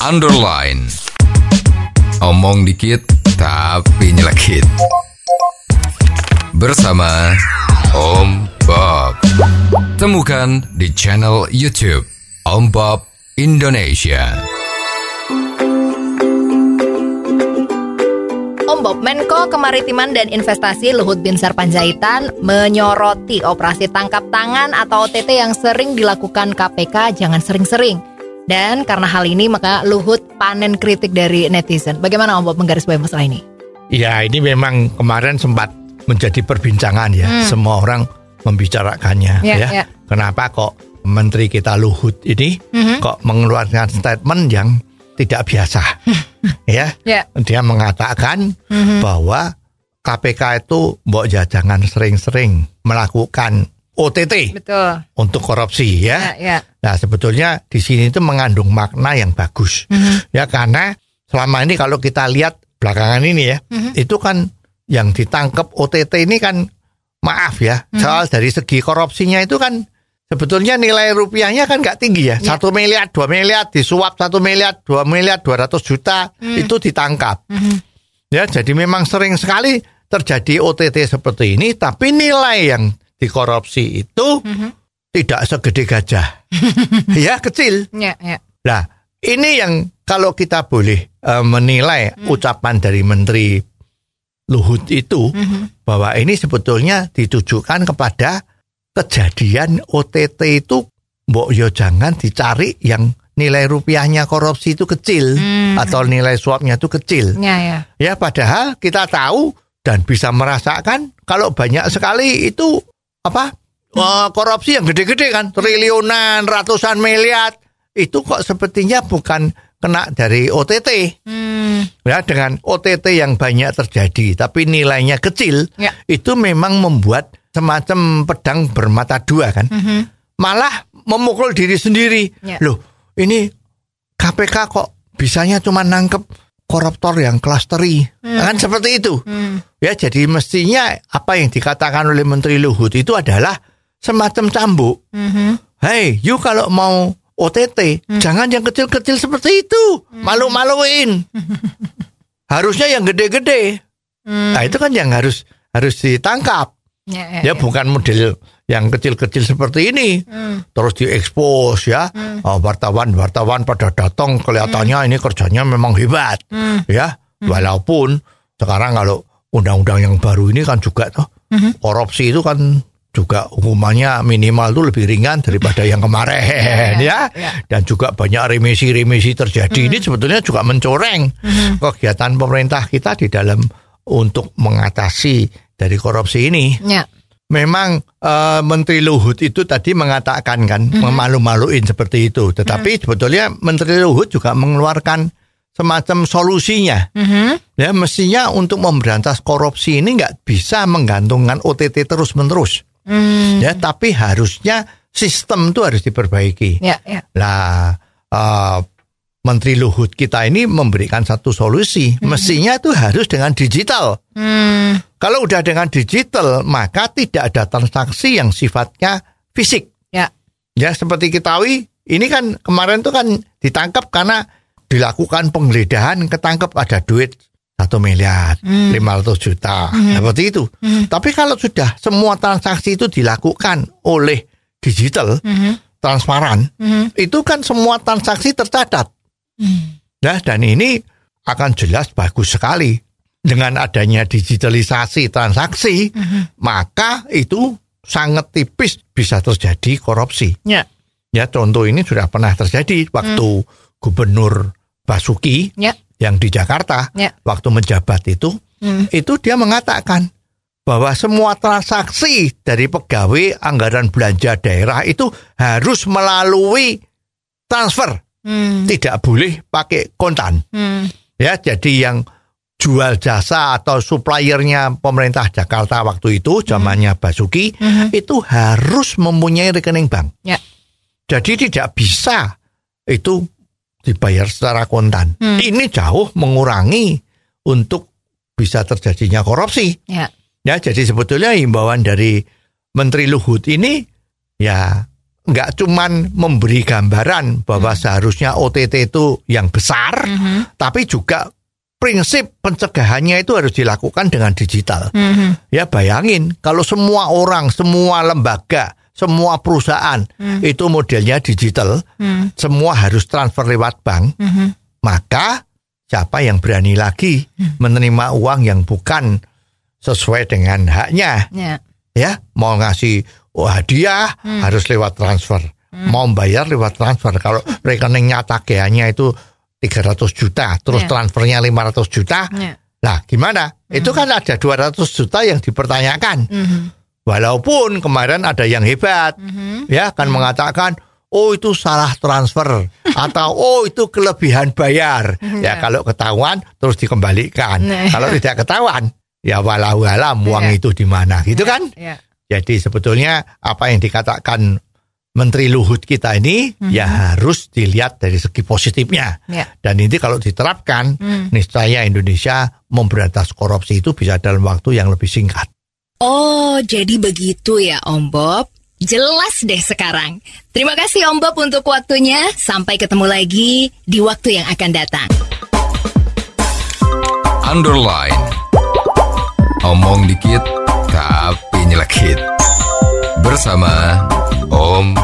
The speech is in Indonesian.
underline. Omong dikit tapi nyelekit. Bersama Om Bob. Temukan di channel YouTube Om Bob Indonesia. Om Bob, Menko Kemaritiman dan Investasi Luhut Binsar Panjaitan menyoroti operasi tangkap tangan atau OTT yang sering dilakukan KPK jangan sering-sering. Dan karena hal ini maka Luhut panen kritik dari netizen. Bagaimana Om Bob menggarisbawahi masalah ini? Ya ini memang kemarin sempat menjadi perbincangan ya. Hmm. Semua orang membicarakannya Ya, ya. ya. Kenapa kok Menteri kita Luhut ini Mhm. kok mengeluarkan statement yang tidak biasa? ya. Ya. Dia mengatakan Mhm. bahwa KPK itu mbok jangan sering-sering melakukan OTT Betul. untuk korupsi Ya, ya. ya. Nah sebetulnya di sini itu mengandung makna yang bagus Mhm. ya karena selama ini kalau kita lihat belakangan ini ya Mhm. itu kan yang ditangkap OTT ini kan maaf ya Mhm. soal dari segi korupsinya itu kan sebetulnya nilai rupiahnya kan nggak tinggi ya Ya. satu miliar dua miliar disuap satu miliar dua miliar dua ratus juta itu ditangkap Mhm. ya jadi memang sering sekali terjadi OTT seperti ini tapi nilai yang dikorupsi itu Mhm. tidak segede gajah ya kecil Ya, ya. Nah, ini yang kalau kita boleh eh, menilai ucapan dari Menteri Luhut itu Mhm. bahwa ini sebetulnya ditujukan kepada kejadian OTT itu mbok yo jangan dicari yang nilai rupiahnya korupsi itu kecil Hmm. atau nilai suapnya itu kecil. Ya, ya. Ya padahal kita tahu dan bisa merasakan kalau banyak sekali itu apa eh, korupsi yang gede-gede kan triliunan ratusan miliar itu kok sepertinya bukan kena dari OTT Hmm. ya dengan OTT yang banyak terjadi tapi nilainya kecil Ya. itu memang membuat semacam pedang bermata dua kan Mhm. malah memukul diri sendiri Ya. loh ini KPK kok bisanya cuma nangkep koruptor yang klasteri. Kan seperti itu. Hmm. ya jadi mestinya apa yang dikatakan oleh Menteri Luhut itu adalah semacam cambuk. Mhm. hei you kalau mau OTT jangan yang kecil-kecil seperti itu. Malu-maluin. Harusnya yang gede-gede. Hmm. nah itu kan yang harus harus ditangkap. Ya, ya, ya ya. bukan model yang kecil-kecil seperti ini. Hmm. terus diekspos ya. Oh, wartawan-wartawan pada datang kelihatannya ini kerjanya memang hebat Hmm. ya. Walaupun sekarang kalau undang-undang yang baru ini kan juga tuh Mhm. korupsi itu kan juga hukumannya minimal tuh lebih ringan daripada yang kemarin Ya, ya, ya. dan juga banyak remisi-remisi terjadi. Ini sebetulnya juga mencoreng kegiatan pemerintah kita di dalam untuk mengatasi dari korupsi ini. Ya. Memang eh, Menteri Luhut itu tadi mengatakan kan memalu-maluin seperti itu, tetapi sebetulnya Menteri Luhut juga mengeluarkan semacam solusinya. Mhm. Ya mestinya untuk memberantas korupsi ini nggak bisa menggantungkan OTT terus menerus. Hmm. Ya tapi harusnya sistem itu harus diperbaiki. Ya, ya. Lah eh, Menteri Luhut kita ini memberikan satu solusi, mestinya itu harus dengan digital. Hmm. Kalau udah dengan digital, maka tidak ada transaksi yang sifatnya fisik. Ya. Ya, seperti ketahui, ini kan kemarin tuh kan ditangkap karena dilakukan penggeledahan, ketangkep ada duit satu miliar, Hmm. 500 juta, seperti itu. Tapi kalau sudah semua transaksi itu dilakukan oleh digital, Mhm. transparan, Mhm. itu kan semua transaksi tercatat. Hmm. Nah, dan ini akan jelas bagus sekali. Dengan adanya digitalisasi transaksi, maka itu sangat tipis bisa terjadi korupsi. Ya. Ya, contoh ini sudah pernah terjadi waktu Gubernur Basuki Ya. yang di Jakarta, Ya. waktu menjabat itu, Hmm. itu dia mengatakan bahwa semua transaksi dari pegawai anggaran belanja daerah itu harus melalui transfer Hmm. tidak boleh pakai kontan. Hmm. Ya, jadi yang jual jasa atau suppliernya pemerintah Jakarta waktu itu zamannya Basuki Mhm. itu harus mempunyai rekening bank. Ya. Jadi tidak bisa itu dibayar secara kontan. Hmm. Ini jauh mengurangi untuk bisa terjadinya korupsi. Ya. Ya, jadi sebetulnya himbauan dari Menteri Luhut ini ya nggak cuman memberi gambaran bahwa seharusnya OTT itu yang besar, tapi juga prinsip pencegahannya itu harus dilakukan dengan digital. Mhm. Ya bayangin kalau semua orang, semua lembaga, semua perusahaan itu modelnya digital, Hmm. semua harus transfer lewat bank, Mhm. maka siapa yang berani lagi menerima uang yang bukan sesuai dengan haknya? Ya. Ya, mau ngasih oh, hadiah harus lewat transfer, mau bayar lewat transfer. Kalau rekeningnya tagihannya itu 300 juta, terus Ya. transfernya 500 juta, Ya. Lah gimana? Itu kan ada 200 juta yang dipertanyakan. Mhm. Walaupun kemarin ada yang hebat, Mhm. ya kan mengatakan, oh itu salah transfer atau oh itu kelebihan bayar. Ya kalau ketahuan terus dikembalikan. Nah. Kalau tidak ketahuan, ya walau alam uang Ya. itu di mana, gitu kan? Jadi sebetulnya apa yang dikatakan Menteri Luhut kita ini ya harus dilihat dari segi positifnya. Ya. Dan ini kalau diterapkan, niscaya Indonesia memberantas korupsi itu bisa dalam waktu yang lebih singkat. Oh, jadi begitu ya Om Bob. Jelas deh sekarang. Terima kasih Om Bob untuk waktunya. Sampai ketemu lagi di waktu yang akan datang. Underline. Omong dikit tapi nyelekit. Bersama Om